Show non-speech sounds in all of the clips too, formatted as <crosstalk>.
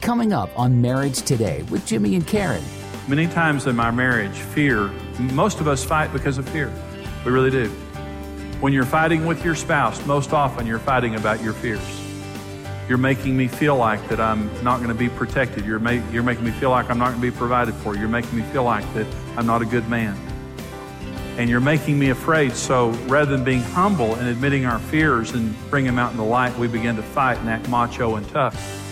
Coming up on Marriage Today with Jimmy and Karen. Many times in my marriage, fear, most of us fight because of fear. We really do. When you're fighting with your spouse, most often you're fighting about your fears. You're making me feel like that I'm not going to be protected. You're, ma- you're making me feel like I'm not going to be provided for. You're making me feel like that I'm not a good man. And you're making me afraid. So rather than being humble and admitting our fears and bring them out in the light, we begin to fight and act macho and tough.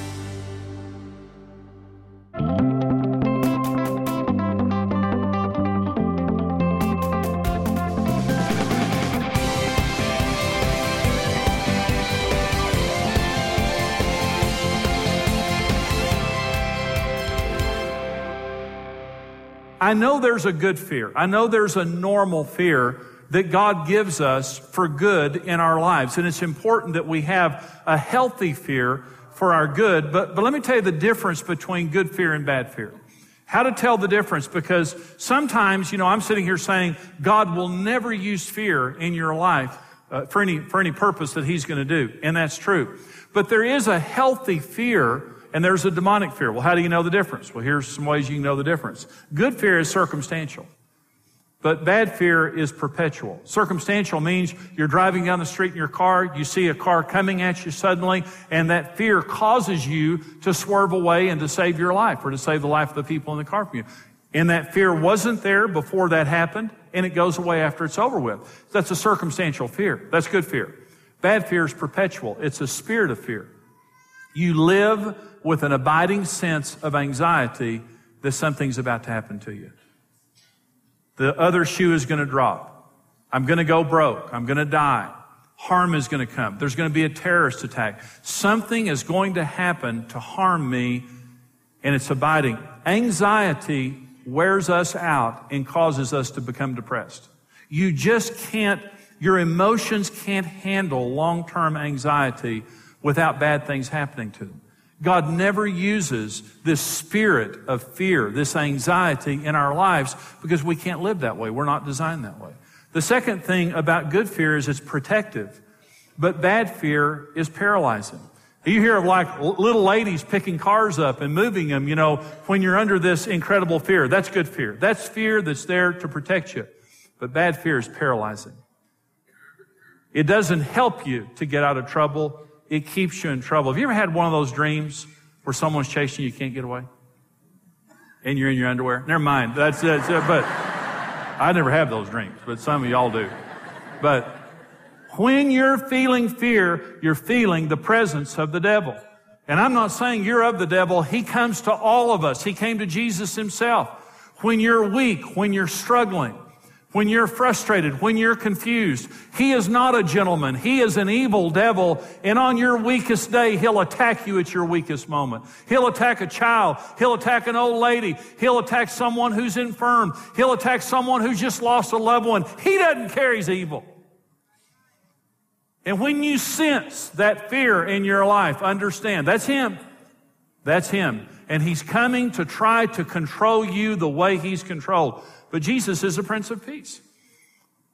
I know there's a good fear. I know there's a normal fear that God gives us for good in our lives. And it's important that we have a healthy fear for our good. But, but let me tell you the difference between good fear and bad fear. How to tell the difference because sometimes, you know, I'm sitting here saying God will never use fear in your life uh, for any, for any purpose that he's going to do. And that's true. But there is a healthy fear and there's a demonic fear. Well, how do you know the difference? Well, here's some ways you can know the difference. Good fear is circumstantial. But bad fear is perpetual. Circumstantial means you're driving down the street in your car, you see a car coming at you suddenly, and that fear causes you to swerve away and to save your life or to save the life of the people in the car from you. And that fear wasn't there before that happened, and it goes away after it's over with. That's a circumstantial fear. That's good fear. Bad fear is perpetual. It's a spirit of fear. You live with an abiding sense of anxiety that something's about to happen to you. The other shoe is going to drop. I'm going to go broke. I'm going to die. Harm is going to come. There's going to be a terrorist attack. Something is going to happen to harm me, and it's abiding. Anxiety wears us out and causes us to become depressed. You just can't, your emotions can't handle long term anxiety without bad things happening to them. God never uses this spirit of fear, this anxiety in our lives because we can't live that way. We're not designed that way. The second thing about good fear is it's protective, but bad fear is paralyzing. You hear of like little ladies picking cars up and moving them, you know, when you're under this incredible fear. That's good fear. That's fear that's there to protect you. But bad fear is paralyzing. It doesn't help you to get out of trouble it keeps you in trouble. Have you ever had one of those dreams where someone's chasing you, you can't get away? And you're in your underwear? Never mind. That's, that's it. But I never have those dreams, but some of y'all do. But when you're feeling fear, you're feeling the presence of the devil. And I'm not saying you're of the devil. He comes to all of us. He came to Jesus himself. When you're weak, when you're struggling, when you're frustrated, when you're confused. He is not a gentleman. He is an evil devil. And on your weakest day, he'll attack you at your weakest moment. He'll attack a child. He'll attack an old lady. He'll attack someone who's infirm. He'll attack someone who's just lost a loved one. He doesn't care he's evil. And when you sense that fear in your life, understand that's him. That's him. And he's coming to try to control you the way he's controlled. But Jesus is the Prince of Peace.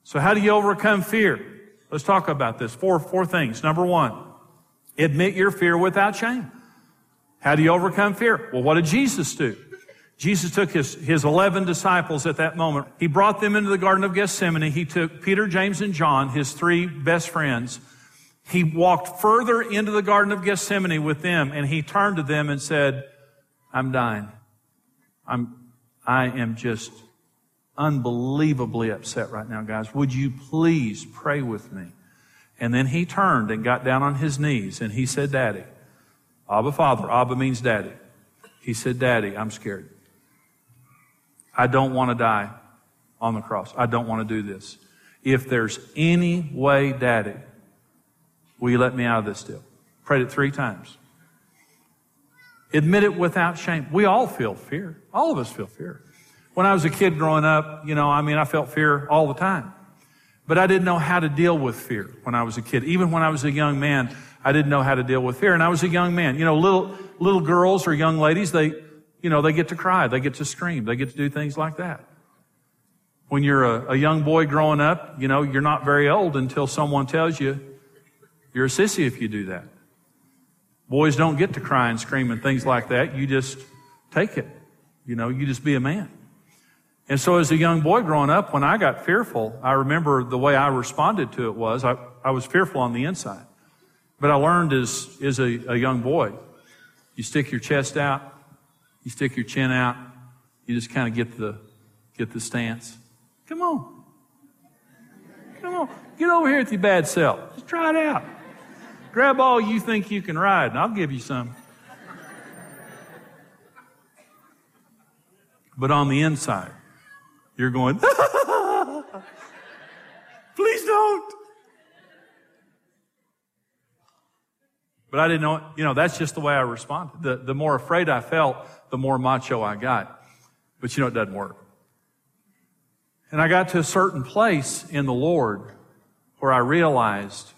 So how do you overcome fear? Let's talk about this. Four, four things. Number one, admit your fear without shame. How do you overcome fear? Well, what did Jesus do? Jesus took his, his 11 disciples at that moment. He brought them into the Garden of Gethsemane. He took Peter, James, and John, his three best friends. He walked further into the Garden of Gethsemane with them and he turned to them and said, I'm dying. I'm, I am just unbelievably upset right now, guys. Would you please pray with me? And then he turned and got down on his knees and he said, Daddy, Abba Father, Abba means daddy. He said, Daddy, I'm scared. I don't want to die on the cross. I don't want to do this. If there's any way, Daddy, will you let me out of this deal? Prayed it three times. Admit it without shame. We all feel fear. All of us feel fear. When I was a kid growing up, you know, I mean, I felt fear all the time. But I didn't know how to deal with fear when I was a kid. Even when I was a young man, I didn't know how to deal with fear. And I was a young man. You know, little, little girls or young ladies, they, you know, they get to cry, they get to scream, they get to do things like that. When you're a, a young boy growing up, you know, you're not very old until someone tells you you're a sissy if you do that. Boys don't get to cry and scream and things like that. You just take it. You know, you just be a man. And so as a young boy growing up, when I got fearful, I remember the way I responded to it was I, I was fearful on the inside. But I learned as, as a, a young boy, you stick your chest out, you stick your chin out, you just kind of get the, get the stance. Come on. Come on. Get over here with your bad self. Just try it out. Grab all you think you can ride, and I'll give you some. But on the inside, you're going, <laughs> please don't. But I didn't know, you know, that's just the way I responded. The, the more afraid I felt, the more macho I got. But you know, it doesn't work. And I got to a certain place in the Lord where I realized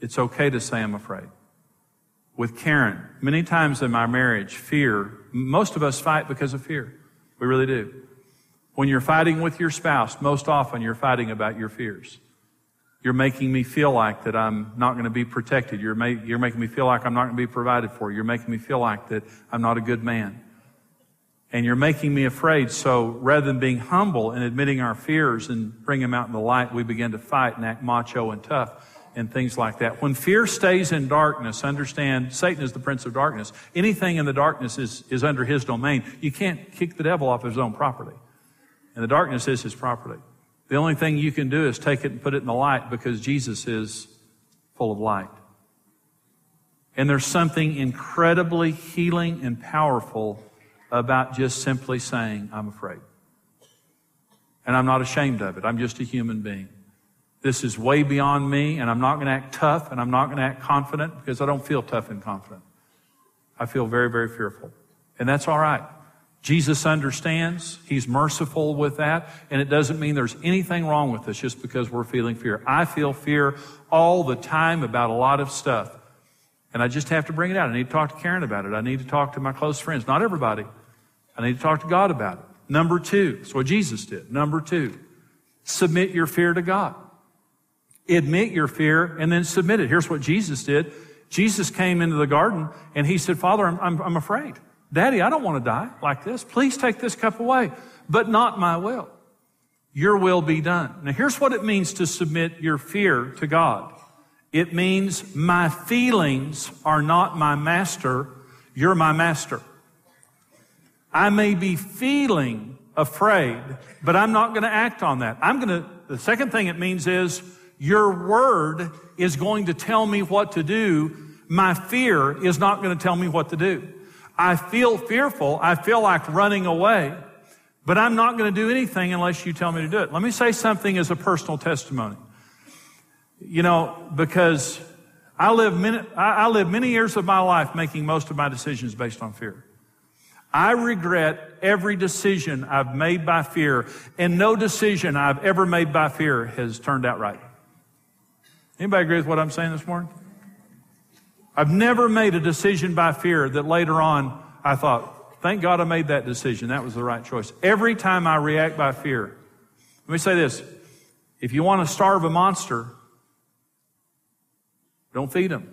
it's okay to say I'm afraid. With Karen, many times in my marriage, fear, most of us fight because of fear. We really do. When you're fighting with your spouse, most often you're fighting about your fears. You're making me feel like that I'm not going to be protected. You're, ma- you're making me feel like I'm not going to be provided for. You're making me feel like that I'm not a good man. And you're making me afraid. So rather than being humble and admitting our fears and bring them out in the light, we begin to fight and act macho and tough and things like that. When fear stays in darkness, understand Satan is the prince of darkness. Anything in the darkness is, is under his domain. You can't kick the devil off his own property. And the darkness is his property. The only thing you can do is take it and put it in the light because Jesus is full of light. And there's something incredibly healing and powerful about just simply saying, I'm afraid. And I'm not ashamed of it. I'm just a human being. This is way beyond me, and I'm not going to act tough and I'm not going to act confident because I don't feel tough and confident. I feel very, very fearful. And that's all right. Jesus understands. He's merciful with that. And it doesn't mean there's anything wrong with us just because we're feeling fear. I feel fear all the time about a lot of stuff. And I just have to bring it out. I need to talk to Karen about it. I need to talk to my close friends. Not everybody. I need to talk to God about it. Number two, that's what Jesus did. Number two, submit your fear to God. Admit your fear and then submit it. Here's what Jesus did. Jesus came into the garden and he said, Father, I'm, I'm, I'm afraid. Daddy, I don't want to die like this. Please take this cup away, but not my will. Your will be done. Now here's what it means to submit your fear to God. It means my feelings are not my master. You're my master. I may be feeling afraid, but I'm not going to act on that. I'm going to, the second thing it means is your word is going to tell me what to do. My fear is not going to tell me what to do. I feel fearful. I feel like running away, but I'm not going to do anything unless you tell me to do it. Let me say something as a personal testimony. You know, because I live many, I live many years of my life making most of my decisions based on fear. I regret every decision I've made by fear, and no decision I've ever made by fear has turned out right. Anybody agree with what I'm saying this morning? I've never made a decision by fear that later on I thought, thank God I made that decision. That was the right choice. Every time I react by fear, let me say this. If you want to starve a monster, don't feed him.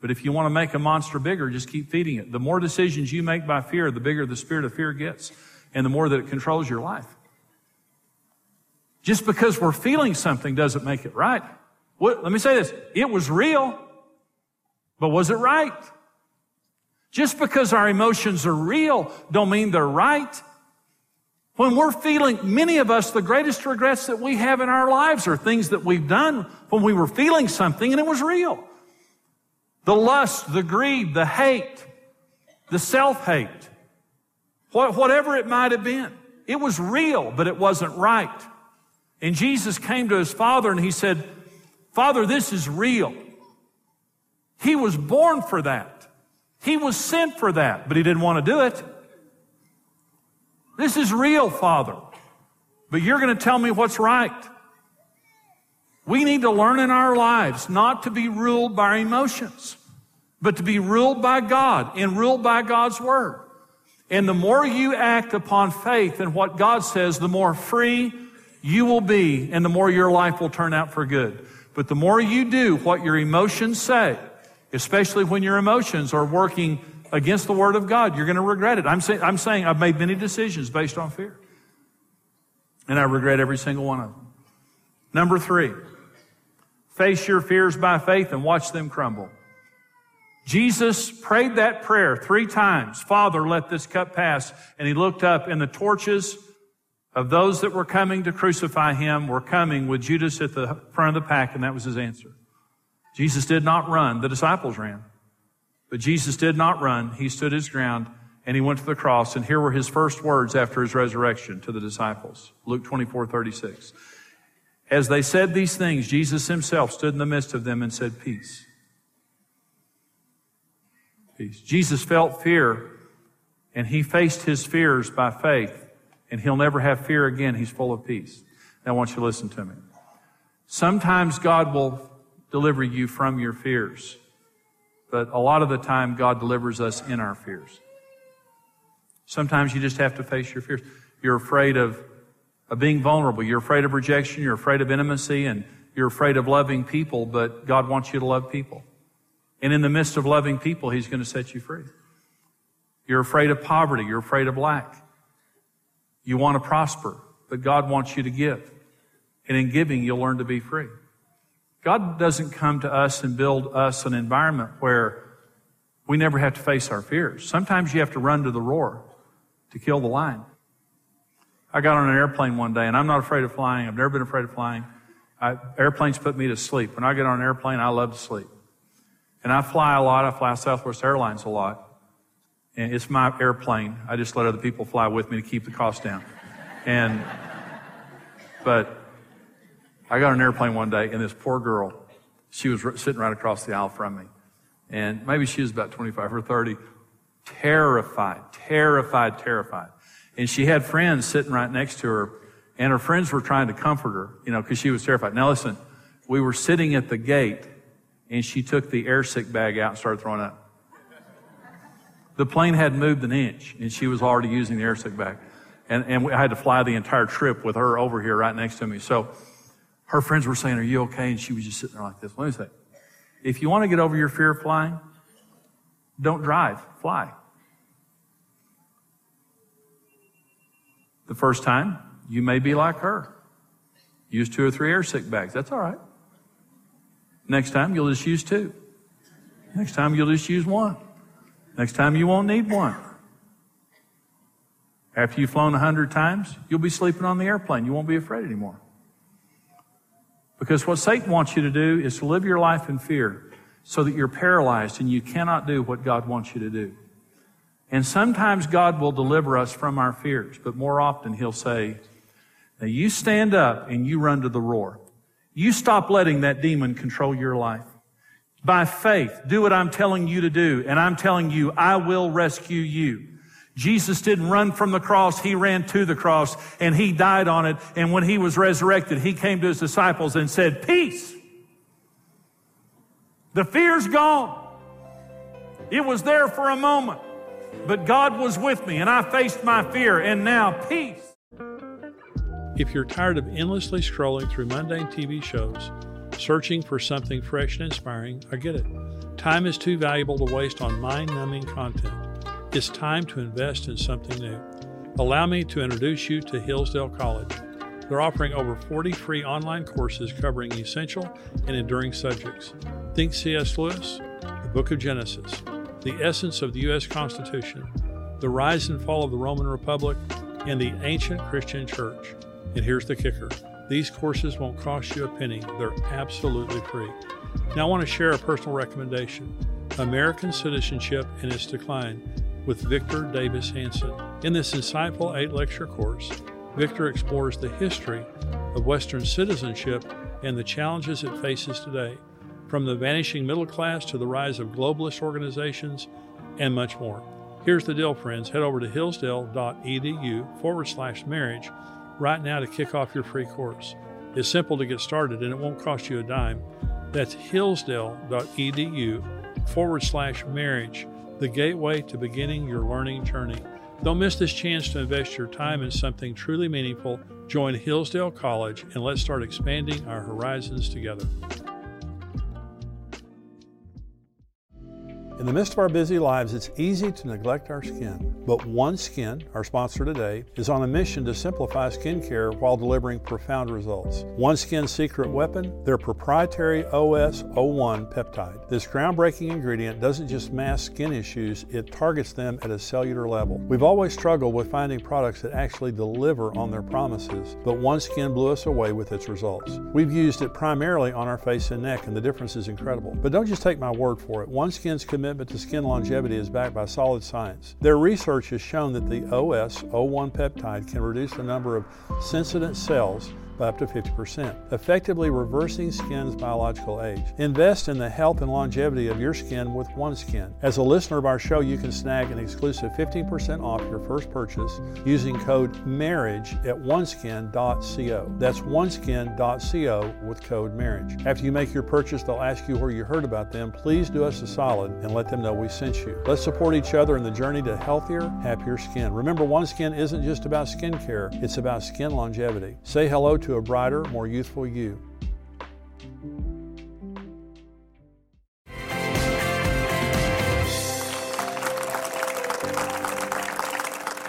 But if you want to make a monster bigger, just keep feeding it. The more decisions you make by fear, the bigger the spirit of fear gets, and the more that it controls your life. Just because we're feeling something doesn't make it right. What, let me say this. It was real. But was it right? Just because our emotions are real don't mean they're right. When we're feeling, many of us, the greatest regrets that we have in our lives are things that we've done when we were feeling something and it was real. The lust, the greed, the hate, the self-hate, whatever it might have been. It was real, but it wasn't right. And Jesus came to his father and he said, Father, this is real. He was born for that. He was sent for that, but he didn't want to do it. This is real, Father. But you're going to tell me what's right. We need to learn in our lives not to be ruled by our emotions, but to be ruled by God and ruled by God's Word. And the more you act upon faith and what God says, the more free you will be and the more your life will turn out for good. But the more you do what your emotions say, especially when your emotions are working against the Word of God, you're going to regret it. I'm, say, I'm saying I've made many decisions based on fear. And I regret every single one of them. Number three, face your fears by faith and watch them crumble. Jesus prayed that prayer three times. Father, let this cup pass. And he looked up and the torches of those that were coming to crucify him were coming with Judas at the front of the pack and that was his answer. Jesus did not run. The disciples ran. But Jesus did not run. He stood his ground and he went to the cross. And here were his first words after his resurrection to the disciples. Luke 24, 36. As they said these things, Jesus himself stood in the midst of them and said, Peace. Peace. Jesus felt fear and he faced his fears by faith and he'll never have fear again. He's full of peace. Now I want you to listen to me. Sometimes God will deliver you from your fears, but a lot of the time God delivers us in our fears. Sometimes you just have to face your fears. You're afraid of, of being vulnerable. You're afraid of rejection. You're afraid of intimacy and you're afraid of loving people, but God wants you to love people. And in the midst of loving people, He's going to set you free. You're afraid of poverty. You're afraid of lack. You want to prosper, but God wants you to give. And in giving, you'll learn to be free. God doesn't come to us and build us an environment where we never have to face our fears. Sometimes you have to run to the roar to kill the lion. I got on an airplane one day, and I'm not afraid of flying. I've never been afraid of flying. I, airplanes put me to sleep. When I get on an airplane, I love to sleep. And I fly a lot. I fly Southwest Airlines a lot. And it's my airplane. I just let other people fly with me to keep the cost down. And, but I got on an airplane one day, and this poor girl, she was sitting right across the aisle from me. And maybe she was about 25 or 30 terrified, terrified, terrified. And she had friends sitting right next to her, and her friends were trying to comfort her, you know, because she was terrified. Now listen, we were sitting at the gate, and she took the air sick bag out and started throwing up. The plane hadn't moved an inch, and she was already using the air sick bag. And, and I had to fly the entire trip with her over here right next to me. So her friends were saying, Are you okay? And she was just sitting there like this. Let me say, if you want to get over your fear of flying, don't drive, fly. The first time, you may be like her. Use two or three air sick bags. That's all right. Next time, you'll just use two. Next time, you'll just use one. Next time, you won't need one. After you've flown a hundred times, you'll be sleeping on the airplane. You won't be afraid anymore. Because what Satan wants you to do is to live your life in fear so that you're paralyzed and you cannot do what God wants you to do. And sometimes God will deliver us from our fears, but more often He'll say, Now you stand up and you run to the roar. You stop letting that demon control your life. By faith, do what I'm telling you to do, and I'm telling you, I will rescue you. Jesus didn't run from the cross. He ran to the cross and he died on it. And when he was resurrected, he came to his disciples and said, peace the fear's gone. It was there for a moment, but God was with me and I faced my fear and now peace. If you're tired of endlessly scrolling through mundane TV shows, searching for something fresh and inspiring, I get it. Time is too valuable to waste on mind numbing content. It's time to invest in something new. Allow me to introduce you to Hillsdale College. They're offering over 40 free online courses covering essential and enduring subjects. Think C.S. Lewis, the Book of Genesis, the essence of the U.S. Constitution, the rise and fall of the Roman Republic, and the ancient Christian church. And here's the kicker these courses won't cost you a penny, they're absolutely free. Now, I want to share a personal recommendation American Citizenship and Its Decline with Victor Davis Hanson. In this insightful eight lecture course, Victor explores the history of Western citizenship and the challenges it faces today. From the vanishing middle class to the rise of globalist organizations, and much more. Here's the deal, friends. Head over to hillsdale.edu forward slash marriage right now to kick off your free course. It's simple to get started and it won't cost you a dime. That's hillsdale.edu forward slash marriage, the gateway to beginning your learning journey. Don't miss this chance to invest your time in something truly meaningful. Join Hillsdale College and let's start expanding our horizons together. In the midst of our busy lives, it's easy to neglect our skin. But One Skin, our sponsor today, is on a mission to simplify skincare while delivering profound results. One Skin's secret weapon, their proprietary OS01 peptide. This groundbreaking ingredient doesn't just mask skin issues, it targets them at a cellular level. We've always struggled with finding products that actually deliver on their promises, but One Skin blew us away with its results. We've used it primarily on our face and neck, and the difference is incredible. But don't just take my word for it. OneSkin's commitment commitment to skin longevity is backed by solid science. Their research has shown that the OS01 peptide can reduce the number of senescent cells by up to 50%, effectively reversing skin's biological age. Invest in the health and longevity of your skin with OneSkin. As a listener of our show, you can snag an exclusive 15% off your first purchase using code MARRIAGE at oneskin.co. That's oneskin.co with code MARRIAGE. After you make your purchase, they'll ask you where you heard about them. Please do us a solid and let them know we sent you. Let's support each other in the journey to healthier, happier skin. Remember, OneSkin isn't just about skincare, it's about skin longevity. Say hello to to a brighter, more youthful you.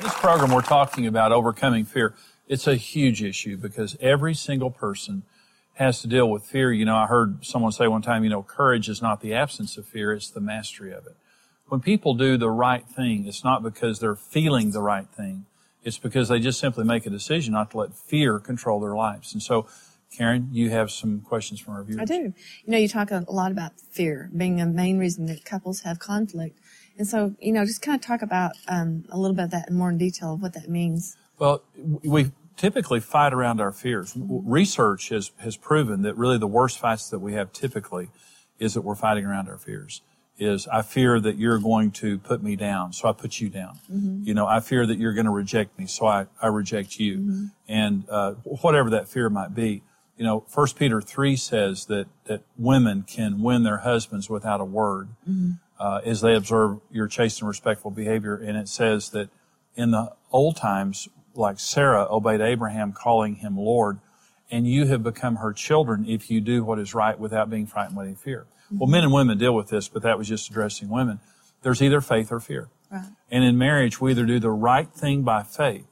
This program, we're talking about overcoming fear. It's a huge issue because every single person has to deal with fear. You know, I heard someone say one time, you know, courage is not the absence of fear, it's the mastery of it. When people do the right thing, it's not because they're feeling the right thing. It's because they just simply make a decision not to let fear control their lives. And so, Karen, you have some questions from our viewers. I do. You know, you talk a lot about fear being a main reason that couples have conflict. And so, you know, just kind of talk about um, a little bit of that in more in detail of what that means. Well, we typically fight around our fears. Research has, has proven that really the worst fights that we have typically is that we're fighting around our fears is I fear that you're going to put me down, so I put you down. Mm-hmm. You know, I fear that you're going to reject me, so I, I reject you. Mm-hmm. And uh, whatever that fear might be, you know, First Peter three says that that women can win their husbands without a word, mm-hmm. uh, as they observe your chaste and respectful behavior. And it says that in the old times, like Sarah obeyed Abraham, calling him Lord, and you have become her children if you do what is right without being frightened by any fear. Well, men and women deal with this, but that was just addressing women. There's either faith or fear. Right. And in marriage, we either do the right thing by faith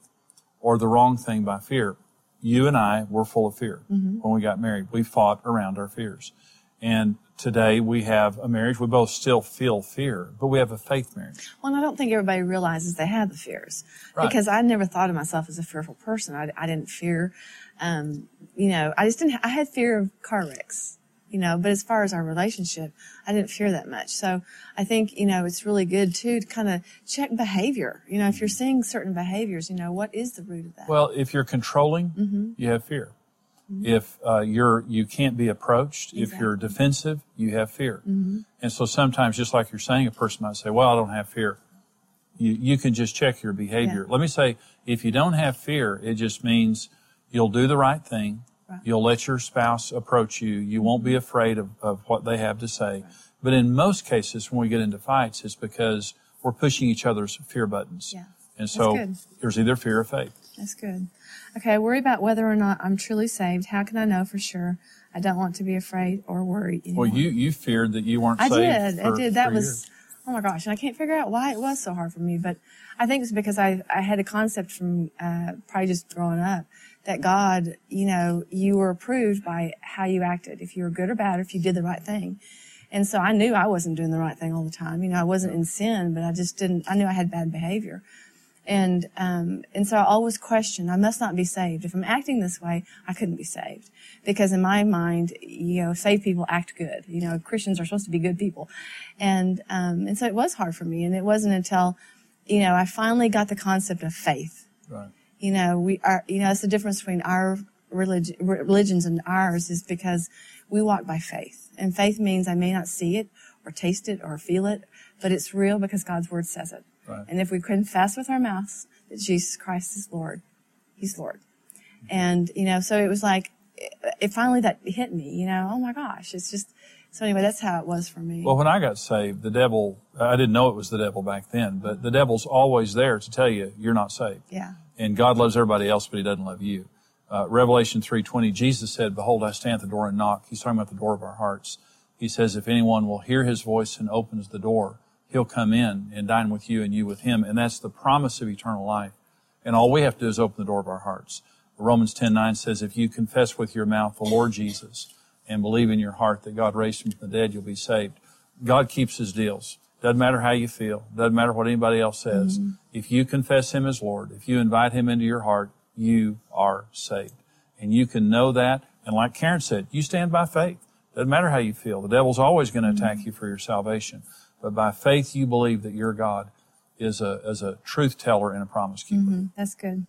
or the wrong thing by fear. You and I were full of fear mm-hmm. when we got married. We fought around our fears. And today we have a marriage. We both still feel fear, but we have a faith marriage. Well, I don't think everybody realizes they have the fears right. because I never thought of myself as a fearful person. I, I didn't fear, um, you know, I just didn't, I had fear of car wrecks you know, but as far as our relationship, I didn't fear that much. So I think, you know, it's really good too to kind of check behavior. You know, if you're seeing certain behaviors, you know, what is the root of that? Well, if you're controlling, mm-hmm. you have fear. Mm-hmm. If uh, you're you can't be approached, exactly. if you're defensive, you have fear. Mm-hmm. And so sometimes, just like you're saying, a person might say, "Well, I don't have fear." You you can just check your behavior. Yeah. Let me say, if you don't have fear, it just means you'll do the right thing Right. You'll let your spouse approach you. You won't be afraid of, of what they have to say. Right. But in most cases, when we get into fights, it's because we're pushing each other's fear buttons. Yeah. And so there's either fear or faith. That's good. Okay, I worry about whether or not I'm truly saved. How can I know for sure? I don't want to be afraid or worried anymore. Well, you, you feared that you weren't I saved. did. For, I did. That was, years. oh my gosh. And I can't figure out why it was so hard for me. But I think it's because I, I had a concept from uh, probably just growing up that God, you know, you were approved by how you acted, if you were good or bad, or if you did the right thing. And so I knew I wasn't doing the right thing all the time. You know, I wasn't in sin, but I just didn't, I knew I had bad behavior. And, um, and so I always questioned, I must not be saved. If I'm acting this way, I couldn't be saved. Because in my mind, you know, saved people act good. You know, Christians are supposed to be good people. And, um, and so it was hard for me. And it wasn't until, you know, I finally got the concept of faith. Right you know, we are, you know, that's the difference between our religion, religions and ours is because we walk by faith. And faith means I may not see it or taste it or feel it, but it's real because God's word says it. Right. And if we confess with our mouths that Jesus Christ is Lord, He's Lord. And, you know, so it was like, it, it finally that hit me, you know, oh my gosh, it's just, so anyway, that's how it was for me. Well, when I got saved, the devil, I didn't know it was the devil back then, but the devil's always there to tell you you're not saved. yeah. And God loves everybody else, but he doesn't love you. Uh, Revelation 3.20, Jesus said, behold, I stand at the door and knock. He's talking about the door of our hearts. He says, if anyone will hear his voice and opens the door, he'll come in and dine with you and you with him. And that's the promise of eternal life. And all we have to do is open the door of our hearts. Romans 10.9 says, if you confess with your mouth the Lord Jesus and believe in your heart that God raised him from the dead, you'll be saved. God keeps his deals. Doesn't matter how you feel. Doesn't matter what anybody else says. Mm-hmm. If you confess him as Lord, if you invite him into your heart, you are saved. And you can know that. And like Karen said, you stand by faith. Doesn't matter how you feel. The devil's always going to mm-hmm. attack you for your salvation. But by faith, you believe that your God is a, is a truth teller and a promise keeper. That's good.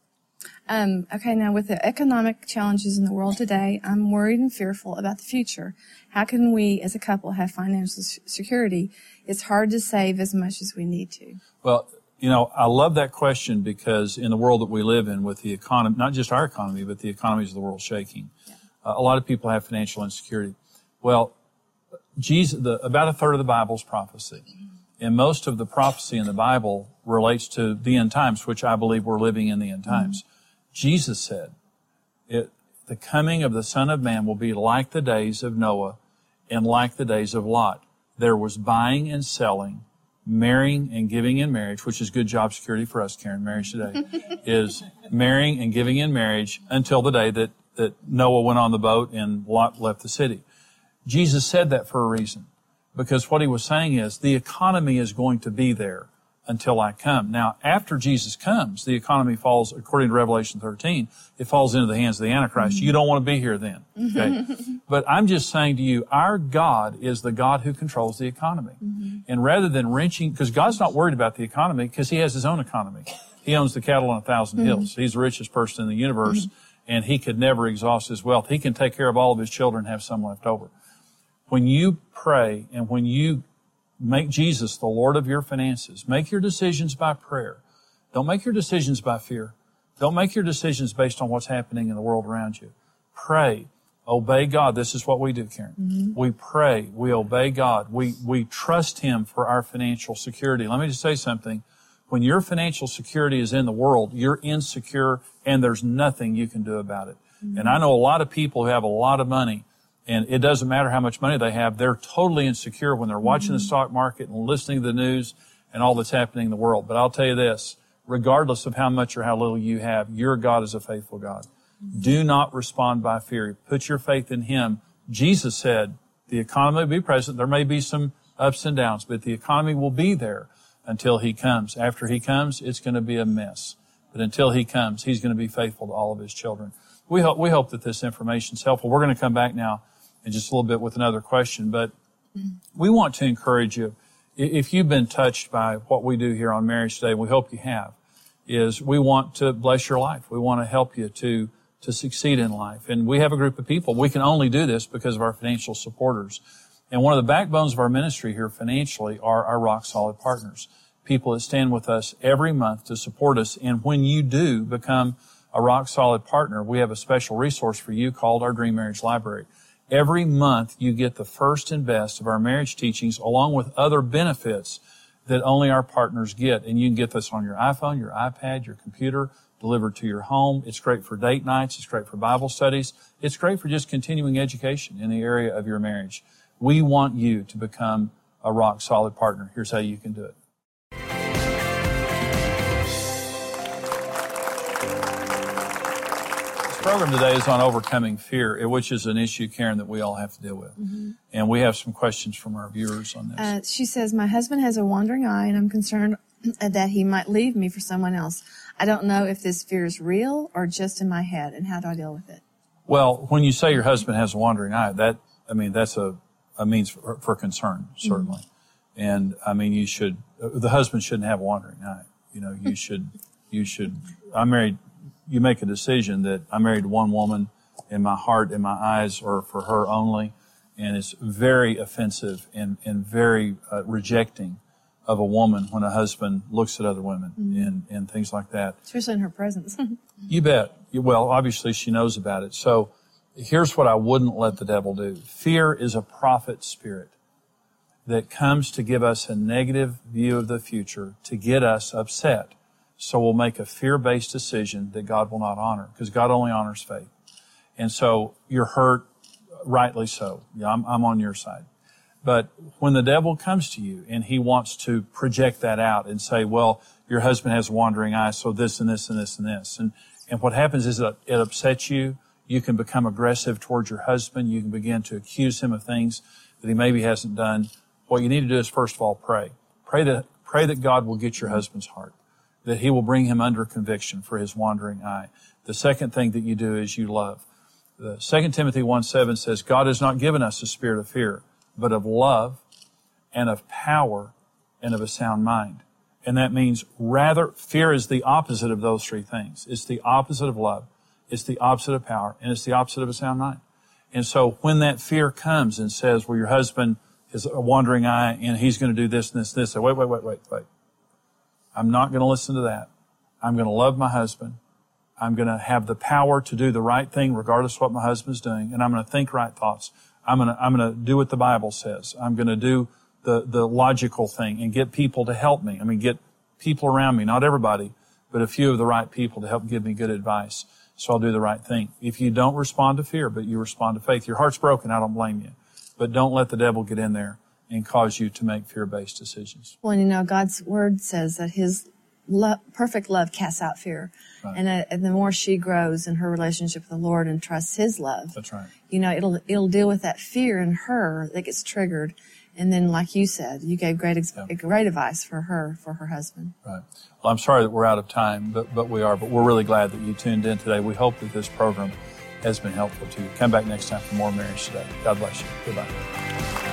Um, okay, now with the economic challenges in the world today, I'm worried and fearful about the future. How can we as a couple have financial security? It's hard to save as much as we need to. Well, you know, I love that question because in the world that we live in with the economy, not just our economy, but the economies of the world shaking, uh, a lot of people have financial insecurity. Well, Jesus, the, about a third of the Bible's prophecy. And most of the prophecy in the Bible relates to the end times, which I believe we're living in the end times. Mm-hmm. Jesus said, it, the coming of the Son of Man will be like the days of Noah and like the days of Lot. There was buying and selling, marrying and giving in marriage, which is good job security for us, Karen, marriage <laughs> today, is marrying and giving in marriage until the day that, that Noah went on the boat and Lot left the city. Jesus said that for a reason. Because what he was saying is the economy is going to be there until I come. Now, after Jesus comes, the economy falls, according to Revelation 13, it falls into the hands of the Antichrist. Mm-hmm. You don't want to be here then. Okay. <laughs> but I'm just saying to you, our God is the God who controls the economy. Mm-hmm. And rather than wrenching, because God's not worried about the economy because he has his own economy. He owns the cattle on a 1000 mm-hmm. hills. He's the richest person in the universe and he could never exhaust his wealth. He can take care of all of his children and have some left over when you pray and when you make Jesus the Lord of your finances, make your decisions by prayer. Don't make your decisions by fear. Don't make your decisions based on what's happening in the world around you. Pray. Obey God. This is what we do, Karen. Mm-hmm. We pray. We obey God. We, we trust Him for our financial security. Let me just say something. When your financial security is in the world, you're insecure and there's nothing you can do about it. Mm-hmm. And I know a lot of people who have a lot of money and it doesn't matter how much money they have. They're totally insecure when they're watching the mm-hmm. stock market and listening to the news and all that's happening in the world. But I'll tell you this, regardless of how much or how little you have, your God is a faithful God. Mm-hmm. Do not respond by fear. Put your faith in Him. Jesus said, the economy will be present. There may be some ups and downs, but the economy will be there until He comes. After He comes, it's going to be a mess. But until He comes, He's going to be faithful to all of His children. We hope, we hope that this information is helpful. We're going to come back now in just a little bit with another question, but mm-hmm. we want to encourage you. If you've been touched by what we do here on Marriage Today, we hope you have, is we want to bless your life. We want to help you to, to succeed in life. And we have a group of people. We can only do this because of our financial supporters. And one of the backbones of our ministry here financially are our rock solid partners. People that stand with us every month to support us. And when you do become a rock solid partner, we have a special resource for you called our Dream Marriage Library. Every month you get the first and best of our marriage teachings along with other benefits that only our partners get. And you can get this on your iPhone, your iPad, your computer, delivered to your home. It's great for date nights. It's great for Bible studies. It's great for just continuing education in the area of your marriage. We want you to become a rock solid partner. Here's how you can do it. Program today is on overcoming fear, eh, which is an issue, Karen, that we all have to deal with. Mm-hmm. And we have some questions from our viewers on this. Uh, she says, My husband has a wandering eye, and I'm concerned <clears throat> that he might leave me for someone else. I don't know if this fear is real or just in my head, and how do I deal with it? Well, when you say your husband has a wandering eye, that I mean that's a, a means for, for concern mm-hmm. certainly, and I mean you should uh, the husband shouldn't have a wandering eye. You know you <laughs> should you should. I'm married. You make a decision that I'm married one woman, and my heart and my eyes are for her only, and it's very offensive and and very uh, rejecting of a woman when a husband looks at other women Mm-hmm. and, and things like that. Especially in her presence. <laughs> You bet. Well, obviously she knows about it. So here's what I wouldn't let the devil do. Fear is a prophet spirit that comes to give us a negative view of the future to get us upset. So we'll make a fear-based decision that God will not honor because God only honors faith. And so you're hurt, rightly so. Yeah, I'm, I'm on your side. But when the devil comes to you and he wants to project that out and say, well, your husband has wandering eyes, so this and this and this and this. And, and what happens is that it upsets you. You can become aggressive towards your husband. You can begin to accuse him of things that he maybe hasn't done. What you need to do is first of all pray. Pray that, pray that God will get your husband's heart, that he will bring him under conviction for his wandering eye. The second thing that you do is you love. The 2 Timothy 1 7 says, God has not given us a spirit of fear, but of love and of power and of a sound mind. And that means rather, fear is the opposite of those three things. It's the opposite of love. It's the opposite of power and it's the opposite of a sound mind. And so when that fear comes and says, well, your husband is a wandering eye and he's going to do this and this and this, say, wait, wait, wait, wait, wait. I'm not going to listen to that. I'm going to love my husband. I'm going to have the power to do the right thing regardless of what my husband's doing. And I'm going to think right thoughts. I'm going to, I'm going to do what the Bible says. I'm going to do the, the logical thing and get people to help me. I mean, get people around me, not everybody, but a few of the right people to help give me good advice. So I'll do the right thing. If you don't respond to fear, but you respond to faith, your heart's broken. I don't blame you, but don't let the devil get in there and cause you to make fear-based decisions. Well, you know, God's word says that His perfect love casts out fear. And, uh, and the more she grows in her relationship with the Lord and trusts His love, That's right. you know, it'll it'll deal with that fear in her that gets triggered. And then, like you said, you gave great ex- great advice for her for her husband. Right. Well, I'm sorry that we're out of time, but, but we are. But we're really glad that you tuned in today. We hope that this program has been helpful to you. Come back next time for more Marriage Today. God bless you. Goodbye.